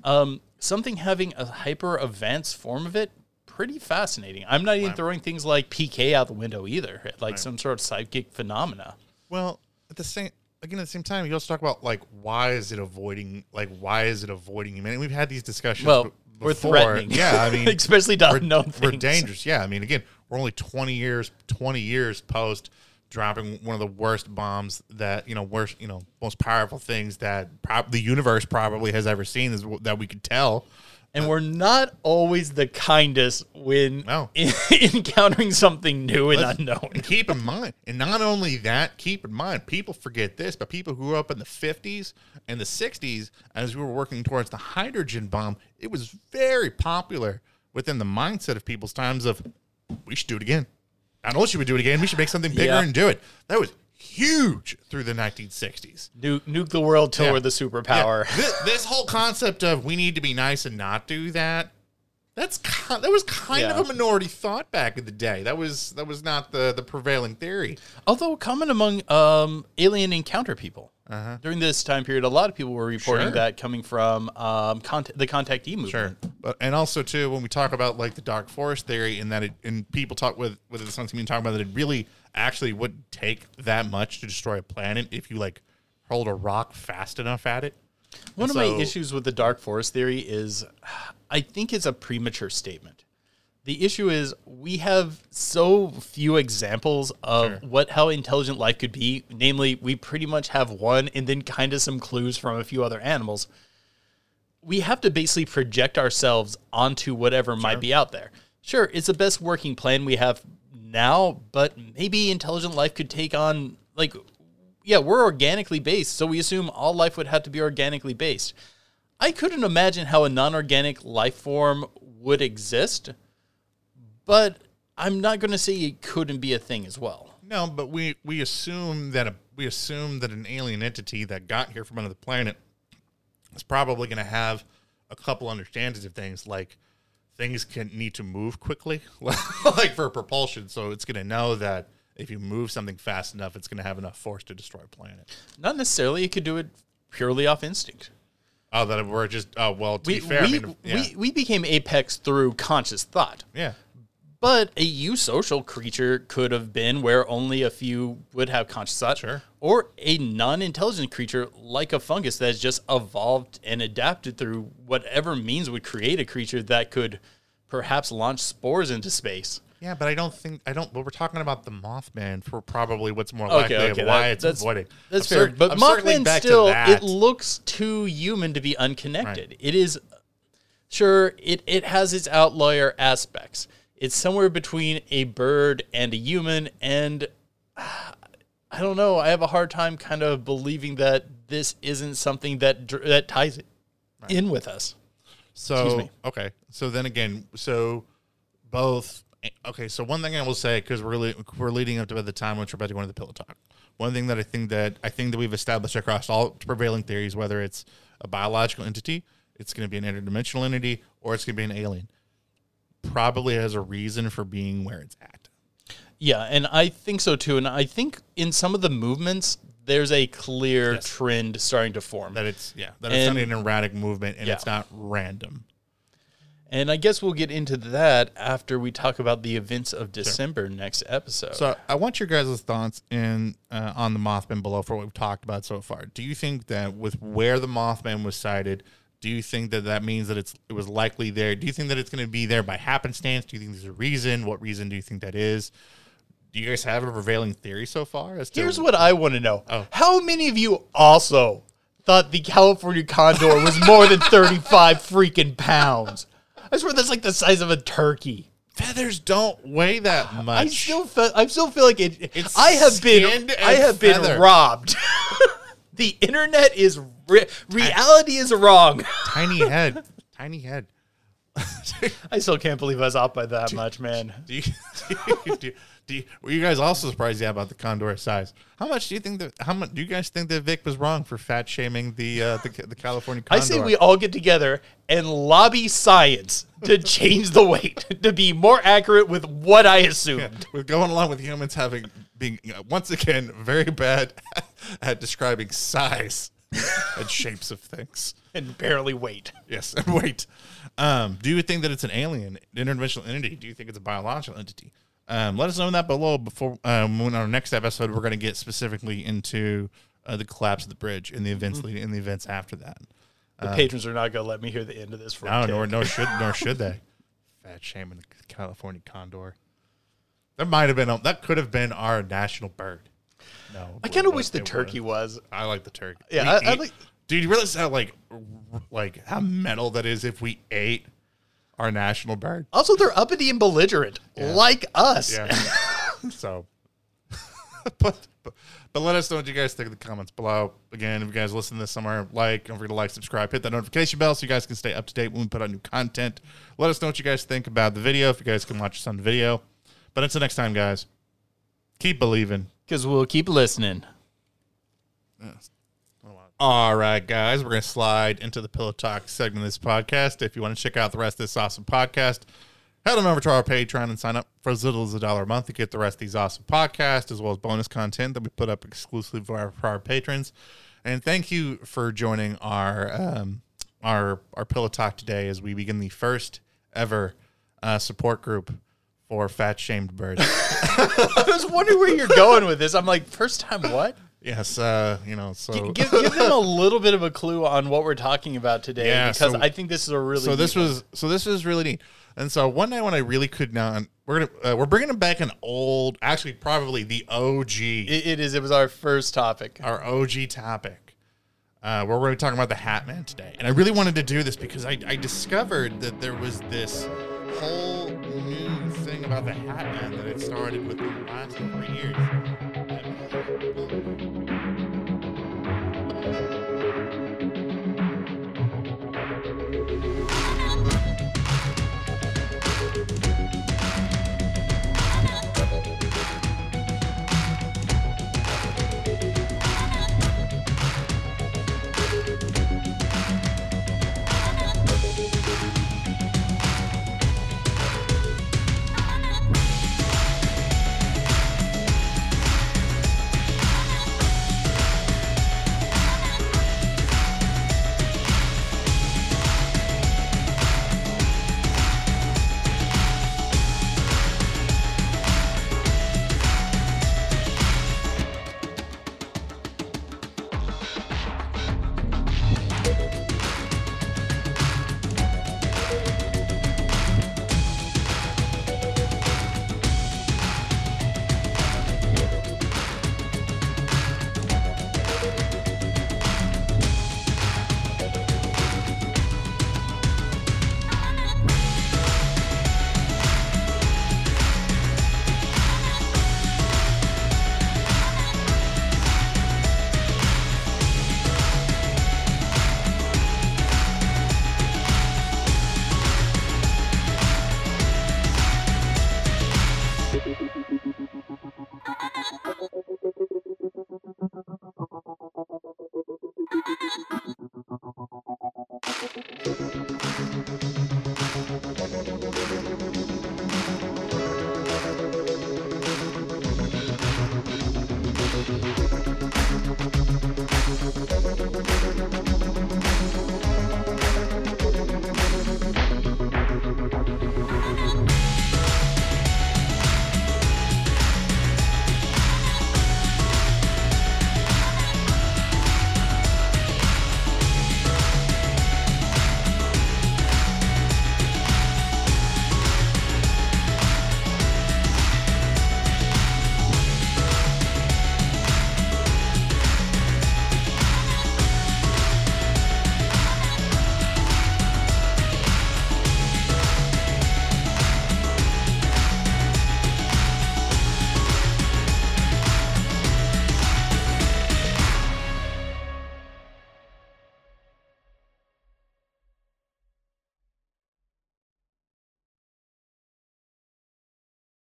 Um, something having a hyper advanced form of it, pretty fascinating. I'm not even throwing things like PK out the window either, like some sort of psychic phenomena. Well, at the same again at the same time, you also talk about like why is it avoiding like why is it avoiding humanity? We've had these discussions. Well, b- we're before. threatening. Yeah, I mean, *laughs* especially to we're, unknown we're dangerous. Yeah, I mean, again, we're only twenty years twenty years post dropping one of the worst bombs that you know worst you know most powerful things that prob- the universe probably has ever seen is w- that we could tell. And we're not always the kindest when No. *laughs* encountering something new and Let's- unknown. And *laughs* keep in mind, and not only that, keep in mind, people forget this, but people who grew up in the 50s and the 60s, as we were working towards the hydrogen bomb, it was very popular within the mindset of people's times of, we should do it again. Not only should we do it again, we should make something bigger Yeah. and do it. That was huge through the 1960s. Nuke, nuke the world till Yeah. we're the superpower. Yeah. This, this whole concept of we need to be nice and not do that. That's ki- that was kind Yeah. of a minority thought back in the day. That was that was not the the prevailing theory. Although common among um, alien encounter people. During this time period, a lot of people were reporting Uh-huh. Sure. that coming from um, cont- the contactee movement. Sure, but and also too when we talk about like the dark forest theory and that it and people talk with with the science community talk about that it really actually wouldn't take that much to destroy a planet if you like hurled a rock fast enough at it. One of So- my issues with the dark forest theory is I think it's a premature statement. The issue is we have so few examples of Sure. what how intelligent life could be. Namely, we pretty much have one and then kind of some clues from a few other animals. We have to basically project ourselves onto whatever might be out there. Sure, it's the best working plan we have now, but maybe intelligent life could take on like yeah, we're organically based, so we assume all life would have to be organically based. I couldn't imagine how a non organic life form would exist, but I'm not going to say it couldn't be a thing as well. No, but we we assume that a we assume that an alien entity that got here from another planet is probably going to have a couple understandings of things like things can need to move quickly, *laughs* like for propulsion. So it's going to know that if you move something fast enough, it's going to have enough force to destroy a planet. Not necessarily, it could do it purely off instinct. Oh, that we're just oh well. To We, be fair, we, I mean, yeah, we, we became apex through conscious thought. yeah, But a eusocial creature could have been where only a few would have conscious thought. Sure. Or a non intelligent creature like a fungus that has just evolved and adapted through whatever means would create a creature that could perhaps launch spores into space. Yeah, but I don't think I don't. But we're talking about the Mothman for probably what's more likely okay, of why that- it's that's- avoiding. That's I'm fair, but I'm Mothman still it looks too human to be unconnected. It is sure it it has its outlier aspects. It's somewhere between a bird and a human, and ah, I don't know. I have a hard time kind of believing that this isn't something that that ties it in with us. So me. okay, so then again, so both. Okay, so one thing I will say because we're really, we're leading up to about the time when we're about to go into the pillow talk. One thing that I think that I think that we've established across all prevailing theories, whether it's a biological entity, it's going to be an interdimensional entity, or it's going to be an alien, probably has a reason for being where it's at. Yeah, and I think so too. And I think in some of the movements, there's a clear Yes. trend starting to form. That it's yeah, that it's not an erratic movement and Yeah. it's not random. And I guess we'll get into that after we talk about the events of December next episode. So I want your guys' thoughts in uh, on the Mothman below for what we've talked about so far. Do you think that with where the Mothman was sighted, do you think that that means that it's it was likely there? Do you think that it's going to be there by happenstance? Do you think there's a reason? What reason do you think that is? Do you guys have a prevailing theory so far? As to Here's what I want to know. Oh. How many of you also thought the California condor was more than 35 *laughs* freaking pounds? I swear that's like the size of a turkey. feathers don't weigh that much. I still feel I still feel like it It's I have been skinned I and have been robbed. *laughs* the internet is re- reality is wrong. tiny head, *laughs* tiny head. I still can't believe I was off by that much, man. Do you, do you, do you, do you- were you guys also surprised yeah, about the condor size? How much do you think that? How much do you guys think that Vic was wrong for fat shaming the uh, the, the California condor? I say we all get together and lobby science to *laughs* change the weight to be more accurate with what I assumed. we're going along with humans having being you know, once again very bad *laughs* at describing size and *laughs* shapes of things. and barely weight. Yes, and weight. Um, do you think that it's an alien, interdimensional entity? Do you think it's a biological entity? Um, let us know that below. Before um, when our next episode, we're going to get specifically into uh, the collapse of the bridge and the events leading and the events after that. The patrons are not going to let me hear the end of this. For No, nor nor should nor *laughs* should they. Fat shame in the California condor. That might have been that could have been our national bird. No, I kind of wish the turkey wasn't. was. I like the turkey. Yeah, I- I like- Dude, you realize how like like how metal that is if we ate our national bird? Also, they're uppity and belligerent, like us. Yeah. *laughs* so, *laughs* but, but but let us know what you guys think in the comments below. Again, if you guys listen to this somewhere, like, don't forget to like, subscribe, hit that notification bell so you guys can stay up to date when we put out new content. Let us know what you guys think about the video if you guys can watch us on the video. But until next time, guys, keep believing. Because we'll keep listening. All right, guys, we're going to slide into the Pillow Talk segment of this podcast. If you want to check out the rest of this awesome podcast, head on over to our Patreon and sign up for as little as a dollar a month to get the rest of these awesome podcasts, as well as bonus content that we put up exclusively for our, for our patrons. And thank you for joining our um, our our Pillow Talk today as we begin the first ever uh, support group for fat shamed birds. *laughs* I was wondering where you're going with this. I'm like, first time what? Yes, uh, you know, so give, give them a *laughs* little bit of a clue on what we're talking about today, Yeah, because so- I think this is a really so this neat one. was so this was really neat. And so one night when I really could not, we're gonna uh, we're bringing back an old, actually probably the OG, It- it is. It was our first topic. our OG topic. Uh, where we're going to be talking about the Hat Man today, and I really wanted to do this because I, I discovered that there was this whole new thing about the Hat Man that had started within the last three years.